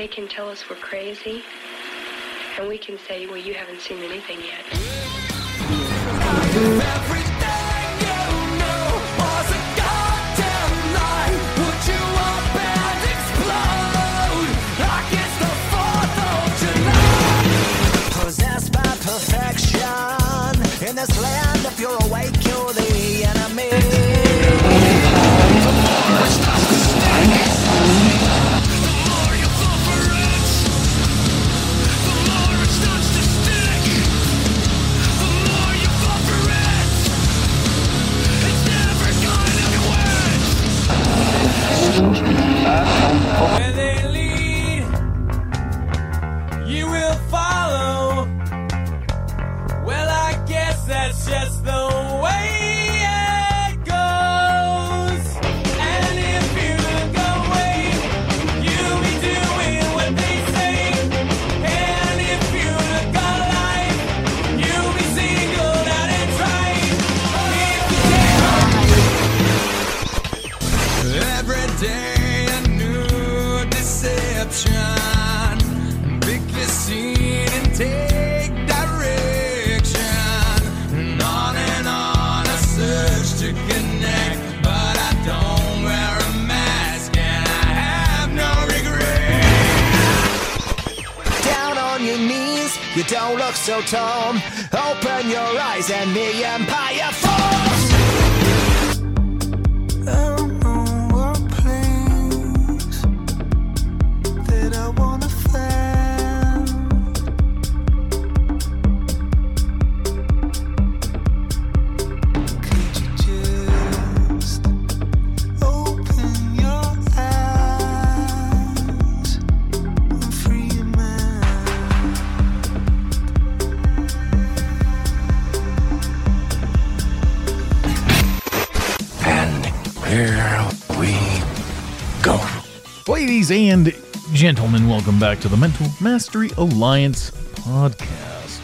They can tell us we're crazy and we can say well you haven't seen anything yet take direction. And on and on I search to connect, but I don't wear a mask and I have no regret. Down on your knees, you don't look so tall. Open your eyes and the empire falls. And gentlemen, welcome back to the Mental Mastery Alliance podcast.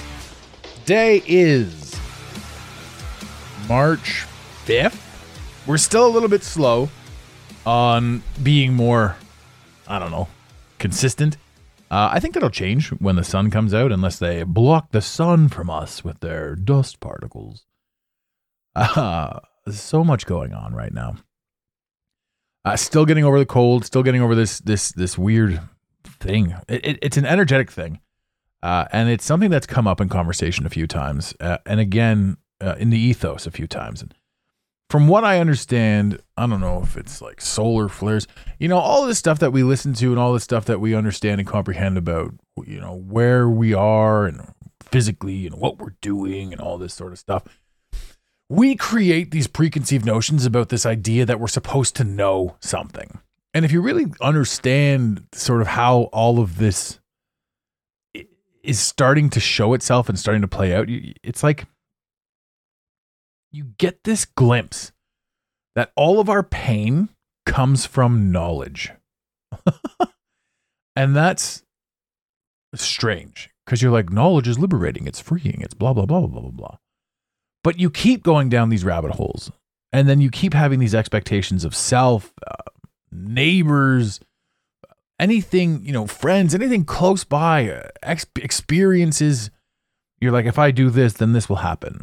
Day is March 5th. We're still a little bit slow on being more, I don't know, consistent. Uh, I think that'll change when the sun comes out, unless they block the sun from us with their dust particles. Uh, so much going on right now. Uh, still getting over the cold. Still getting over this this this weird thing. It, it, it's an energetic thing, uh, and it's something that's come up in conversation a few times, uh, and again uh, in the ethos a few times. And from what I understand, I don't know if it's like solar flares. You know, all this stuff that we listen to, and all this stuff that we understand and comprehend about. You know where we are and physically, and what we're doing, and all this sort of stuff we create these preconceived notions about this idea that we're supposed to know something. And if you really understand sort of how all of this is starting to show itself and starting to play out, it's like you get this glimpse that all of our pain comes from knowledge. and that's strange because you're like, knowledge is liberating, it's freeing, it's blah, blah, blah, blah, blah, blah. But you keep going down these rabbit holes. And then you keep having these expectations of self, uh, neighbors, anything, you know, friends, anything close by, uh, ex- experiences. You're like, if I do this, then this will happen.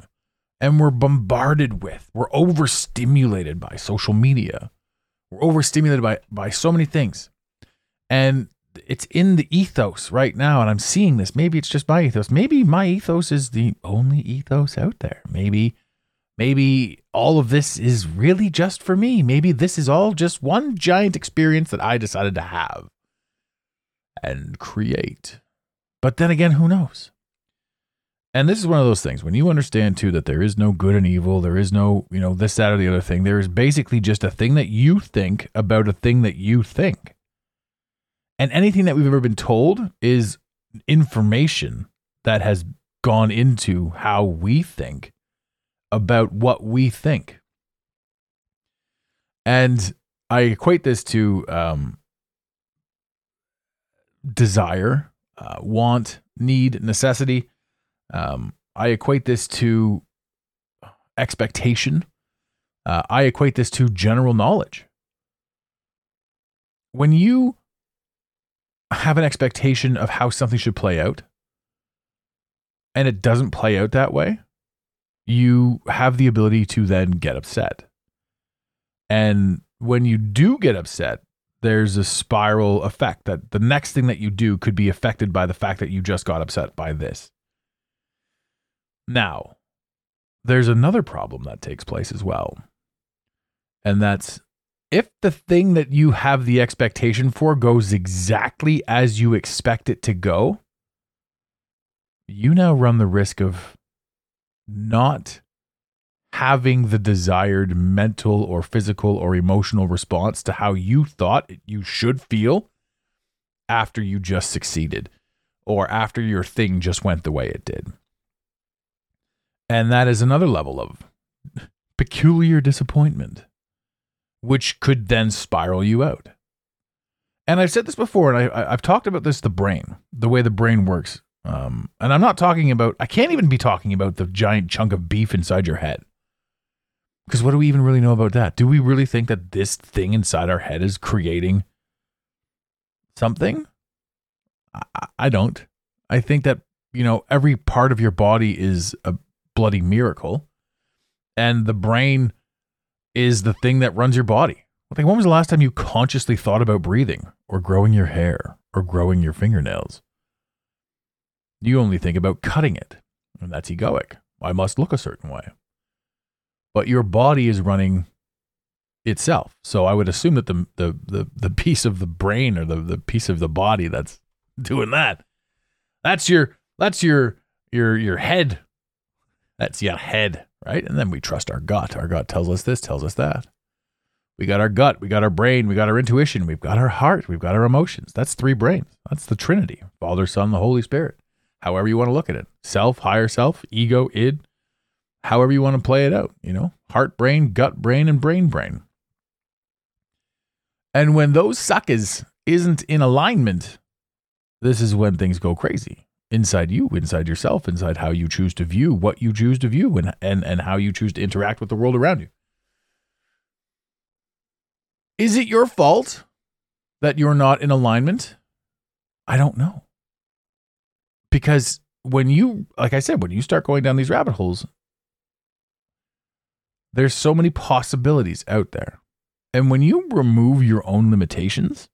And we're bombarded with, we're overstimulated by social media. We're overstimulated by, by so many things. And it's in the ethos right now. And I'm seeing this. Maybe it's just my ethos. Maybe my ethos is the only ethos out there. Maybe maybe all of this is really just for me. Maybe this is all just one giant experience that I decided to have and create. But then again, who knows? And this is one of those things when you understand too that there is no good and evil, there is no, you know, this, that, or the other thing. There is basically just a thing that you think about a thing that you think. And anything that we've ever been told is information that has gone into how we think about what we think. And I equate this to um, desire, uh, want, need, necessity. Um, I equate this to expectation. Uh, I equate this to general knowledge. When you have an expectation of how something should play out, and it doesn't play out that way, you have the ability to then get upset. And when you do get upset, there's a spiral effect that the next thing that you do could be affected by the fact that you just got upset by this. Now, there's another problem that takes place as well. And that's if the thing that you have the expectation for goes exactly as you expect it to go, you now run the risk of not having the desired mental or physical or emotional response to how you thought you should feel after you just succeeded or after your thing just went the way it did. And that is another level of peculiar disappointment, which could then spiral you out. And I've said this before, and I, have talked about this the brain, the way the brain works. Um, and I'm not talking about, I can't even be talking about the giant chunk of beef inside your head. Because what do we even really know about that? Do we really think that this thing inside our head is creating something? I, I don't. I think that, you know, every part of your body is a bloody miracle. And the brain is the thing that runs your body. Like, when was the last time you consciously thought about breathing or growing your hair or growing your fingernails? You only think about cutting it, and that's egoic. I must look a certain way. But your body is running itself. So I would assume that the the the, the piece of the brain or the, the piece of the body that's doing that, that's your that's your your your head. That's your head, right? And then we trust our gut. Our gut tells us this, tells us that. We got our gut, we got our brain, we got our intuition, we've got our heart, we've got our emotions. That's three brains. That's the Trinity Father, Son, the Holy Spirit however you want to look at it self, higher self, ego, id, however you want to play it out, you know, heart, brain, gut, brain, and brain, brain. And when those suckers isn't in alignment, this is when things go crazy inside you, inside yourself, inside how you choose to view what you choose to view and, and, and how you choose to interact with the world around you. Is it your fault that you're not in alignment? I don't know because when you like i said when you start going down these rabbit holes there's so many possibilities out there and when you remove your own limitations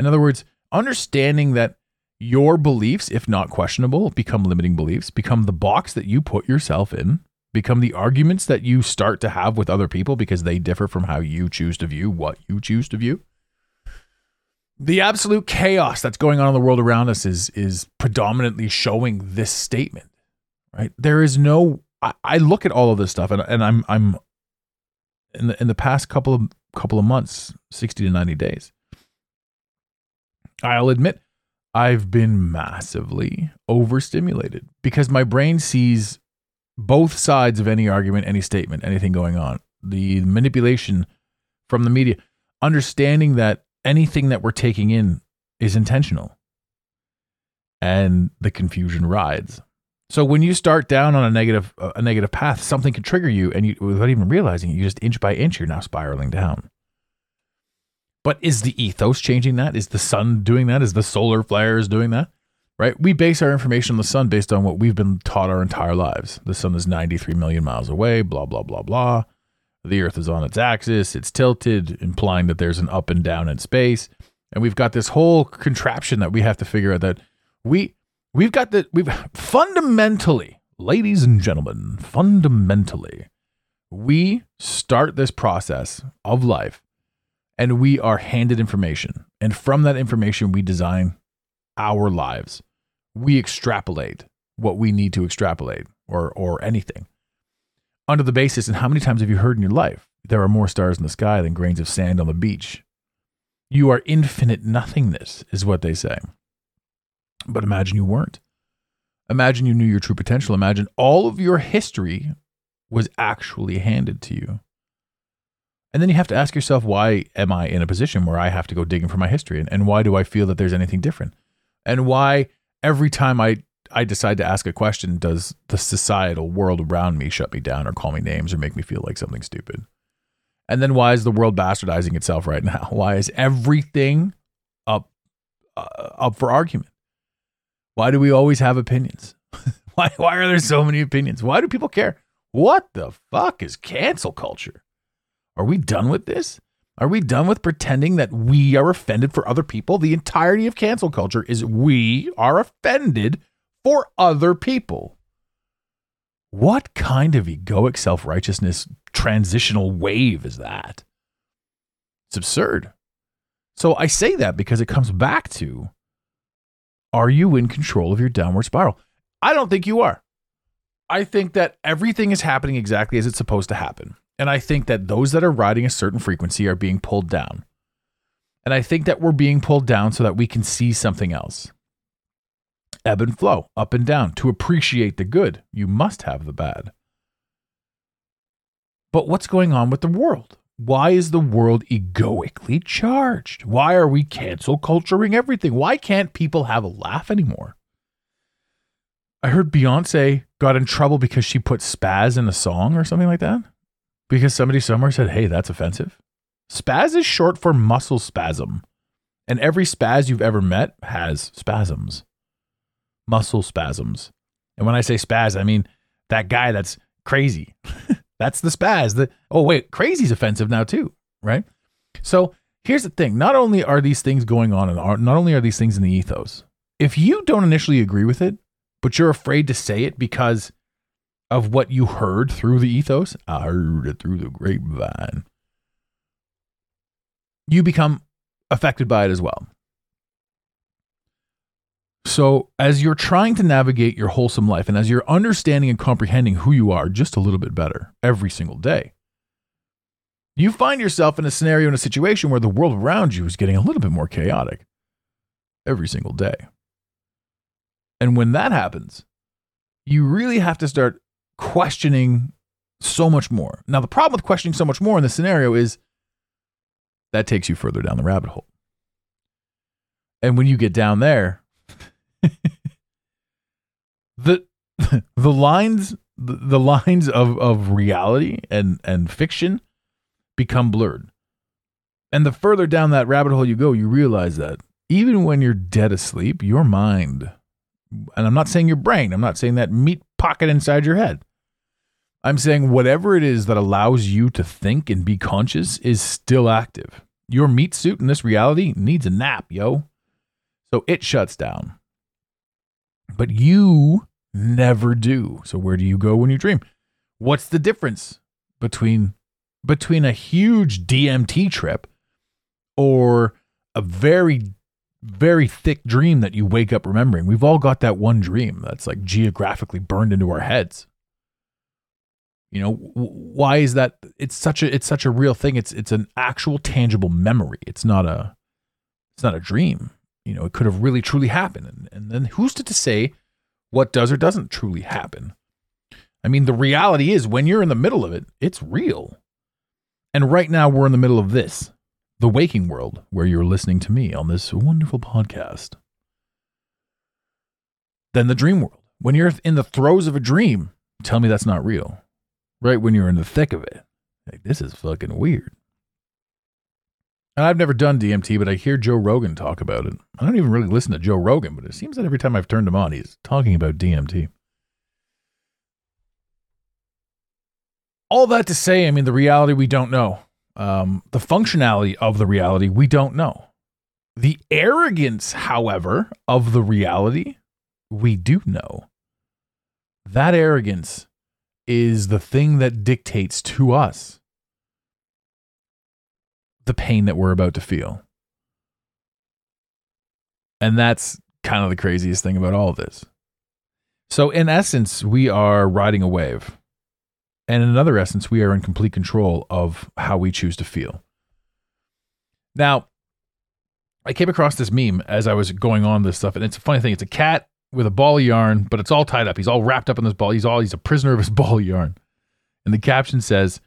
in other words understanding that your beliefs if not questionable become limiting beliefs become the box that you put yourself in become the arguments that you start to have with other people because they differ from how you choose to view what you choose to view. The absolute chaos that's going on in the world around us is is predominantly showing this statement right? There is no I, I, look at all of this stuff and, and i'm i'm in the in the past couple of couple of months 60 to 90 days i'll admit i've been massively overstimulated because my brain sees both sides of any argument any statement anything going on the manipulation from the media understanding that anything that we're taking in is intentional. And the confusion rides. So when you start down on a negative a negative path, something can trigger you, and you without even realizing it, you just inch by inch you're now spiraling down. But is the ethos changing that? Is the sun doing that? Is the solar flares doing that? Right? We base our information on the sun based on what we've been taught our entire lives. The sun is 93 million miles away, blah, blah, blah, blah. The Earth is on its axis, it's tilted, implying that there's an up and down in space. And we've got this whole contraption that we have to figure out that we we've got the we've fundamentally, ladies and gentlemen, fundamentally, we start this process of life and we are handed information. And from that information, we design our lives. We extrapolate what we need to extrapolate or or anything under the basis, and how many times have you heard in your life there are more stars in the sky than grains of sand on the beach? You are infinite nothingness, is what they say. But imagine you weren't. Imagine you knew your true potential. Imagine all of your history was actually handed to you. And then you have to ask yourself, why am I in a position where I have to go digging for my history? And, and why do I feel that there's anything different? And why every time I, I decide to ask a question, does the societal world around me shut me down or call me names or make me feel like something stupid? And then why is the world bastardizing itself right now? Why is everything up uh, up for argument? Why do we always have opinions? why why are there so many opinions? Why do people care? What the fuck is cancel culture? Are we done with this? Are we done with pretending that we are offended for other people? The entirety of cancel culture is we are offended for other people. What kind of egoic self righteousness transitional wave is that? It's absurd. So I say that because it comes back to are you in control of your downward spiral? I don't think you are. I think that everything is happening exactly as it's supposed to happen. And I think that those that are riding a certain frequency are being pulled down. And I think that we're being pulled down so that we can see something else. Ebb and flow, up and down. To appreciate the good, you must have the bad. But what's going on with the world? Why is the world egoically charged? Why are we cancel culturing everything? Why can't people have a laugh anymore? I heard Beyonce got in trouble because she put spaz in a song or something like that. Because somebody somewhere said, hey, that's offensive. Spaz is short for muscle spasm. And every spaz you've ever met has spasms, muscle spasms. And when I say spaz, I mean that guy that's crazy. that's the spaz. The, oh, wait, crazy's offensive now, too, right? So here's the thing not only are these things going on, and not only are these things in the ethos, if you don't initially agree with it, but you're afraid to say it because of what you heard through the ethos. I heard it through the grapevine. You become affected by it as well. So, as you're trying to navigate your wholesome life and as you're understanding and comprehending who you are just a little bit better every single day, you find yourself in a scenario, in a situation where the world around you is getting a little bit more chaotic every single day. And when that happens, you really have to start questioning so much more. Now, the problem with questioning so much more in this scenario is that takes you further down the rabbit hole. And when you get down there, the the lines the, lines of, of reality and, and fiction become blurred. And the further down that rabbit hole you go, you realize that even when you're dead asleep, your mind, and I'm not saying your brain, I'm not saying that meat pocket inside your head. I'm saying whatever it is that allows you to think and be conscious is still active. Your meat suit in this reality needs a nap, yo. So it shuts down. But you never do. So where do you go when you dream? What's the difference between between a huge DMT trip or a very very thick dream that you wake up remembering? We've all got that one dream that's like geographically burned into our heads. You know, why is that? It's such a it's such a real thing. It's it's an actual tangible memory. It's not a it's not a dream. You know, it could have really truly happened. And, and then who's to, to say what does or doesn't truly happen? I mean, the reality is when you're in the middle of it, it's real. And right now we're in the middle of this, the waking world, where you're listening to me on this wonderful podcast. Then the dream world. When you're in the throes of a dream, tell me that's not real right when you're in the thick of it. Like, this is fucking weird. And I've never done DMT, but I hear Joe Rogan talk about it. I don't even really listen to Joe Rogan, but it seems that every time I've turned him on, he's talking about DMT. All that to say, I mean, the reality we don't know. Um, the functionality of the reality we don't know. The arrogance, however, of the reality we do know. That arrogance is the thing that dictates to us the pain that we're about to feel. And that's kind of the craziest thing about all of this. So, in essence, we are riding a wave. And in another essence, we are in complete control of how we choose to feel. Now, I came across this meme as I was going on this stuff, and it's a funny thing. It's a cat with a ball of yarn, but it's all tied up. He's all wrapped up in this ball. He's all he's a prisoner of his ball of yarn. And the caption says,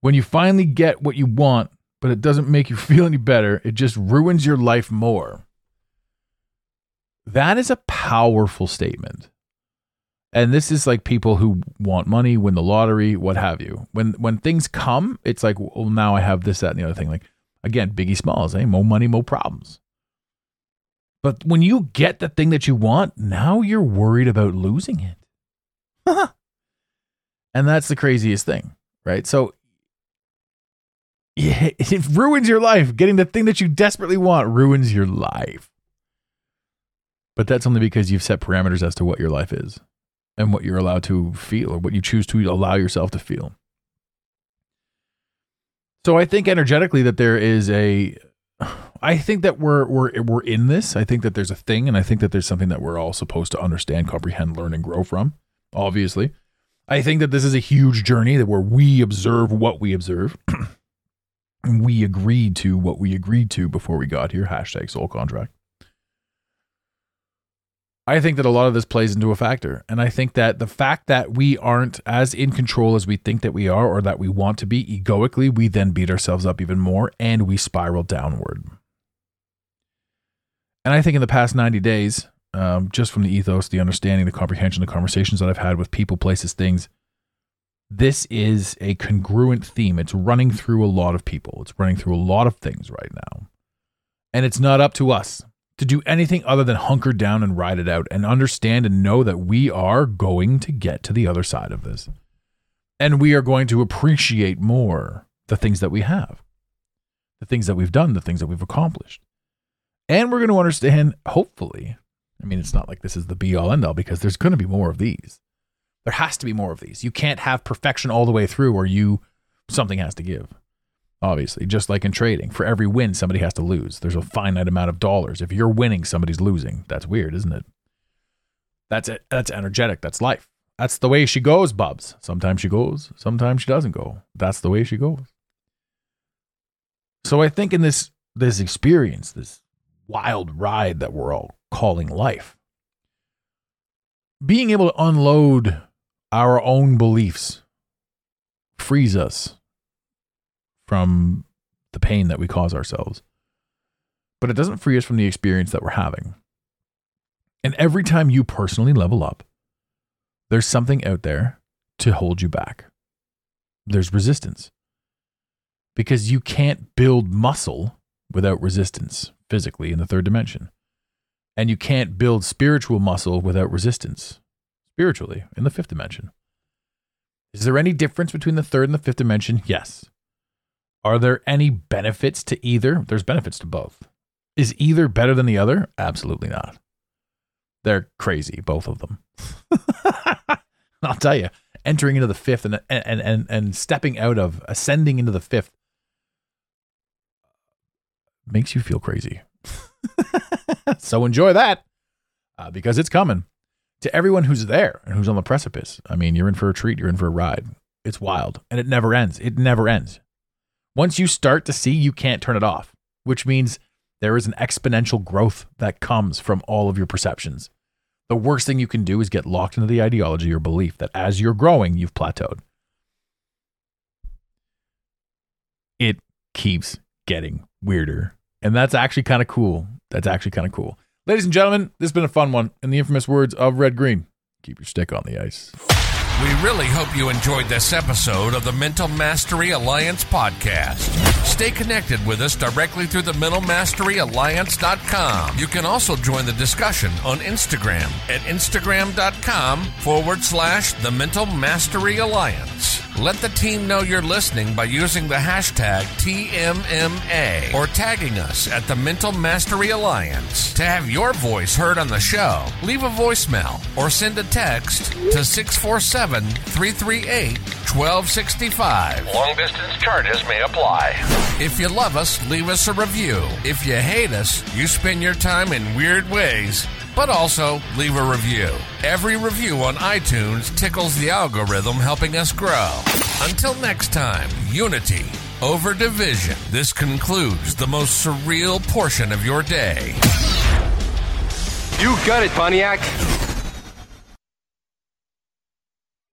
"When you finally get what you want, but it doesn't make you feel any better, it just ruins your life more." That is a powerful statement. And this is like people who want money, win the lottery, what have you. When when things come, it's like, well, now I have this, that, and the other thing. Like again, Biggie Smalls, eh? More money, more problems. But when you get the thing that you want, now you're worried about losing it. and that's the craziest thing, right? So yeah, it ruins your life. Getting the thing that you desperately want ruins your life. But that's only because you've set parameters as to what your life is and what you're allowed to feel or what you choose to allow yourself to feel. So I think energetically that there is a I think that we're we're we're in this. I think that there's a thing and I think that there's something that we're all supposed to understand, comprehend, learn and grow from, obviously. I think that this is a huge journey that where we observe what we observe. and we agreed to what we agreed to before we got here. Hashtag soul contract. I think that a lot of this plays into a factor. And I think that the fact that we aren't as in control as we think that we are or that we want to be egoically, we then beat ourselves up even more and we spiral downward. And I think in the past 90 days, um, just from the ethos, the understanding, the comprehension, the conversations that I've had with people, places, things, this is a congruent theme. It's running through a lot of people, it's running through a lot of things right now. And it's not up to us to do anything other than hunker down and ride it out and understand and know that we are going to get to the other side of this. And we are going to appreciate more the things that we have, the things that we've done, the things that we've accomplished. And we're going to understand, hopefully, I mean, it's not like this is the be all end all because there's going to be more of these. There has to be more of these. You can't have perfection all the way through or you, something has to give obviously, just like in trading. For every win, somebody has to lose. There's a finite amount of dollars. If you're winning, somebody's losing. That's weird, isn't it? That's it. That's energetic. That's life. That's the way she goes, Bubs. Sometimes she goes, sometimes she doesn't go. That's the way she goes. So I think in this this experience, this wild ride that we're all calling life, being able to unload our own beliefs frees us from the pain that we cause ourselves. But it doesn't free us from the experience that we're having. And every time you personally level up, there's something out there to hold you back. There's resistance. Because you can't build muscle without resistance physically in the third dimension. And you can't build spiritual muscle without resistance spiritually in the fifth dimension. Is there any difference between the third and the fifth dimension? Yes. Are there any benefits to either? There's benefits to both. Is either better than the other? Absolutely not. They're crazy, both of them. I'll tell you, entering into the fifth and, and and and stepping out of ascending into the fifth makes you feel crazy. so enjoy that uh, because it's coming to everyone who's there and who's on the precipice. I mean, you're in for a treat. You're in for a ride. It's wild and it never ends. It never ends. Once you start to see, you can't turn it off, which means there is an exponential growth that comes from all of your perceptions. The worst thing you can do is get locked into the ideology or belief that as you're growing, you've plateaued. It keeps getting weirder. And that's actually kind of cool. That's actually kind of cool. Ladies and gentlemen, this has been a fun one. In the infamous words of Red Green, keep your stick on the ice. We really hope you enjoyed this episode of the Mental Mastery Alliance podcast. Stay connected with us directly through the mentalmasteryalliance.com. You can also join the discussion on Instagram at instagram.com forward slash the Mental Mastery Alliance. Let the team know you're listening by using the hashtag TMMA or tagging us at the Mental Mastery Alliance. To have your voice heard on the show, leave a voicemail or send a text to 647 338 1265. Long distance charges may apply. If you love us, leave us a review. If you hate us, you spend your time in weird ways but also leave a review. Every review on iTunes tickles the algorithm, helping us grow. Until next time, unity over division. This concludes the most surreal portion of your day. You got it, Pontiac.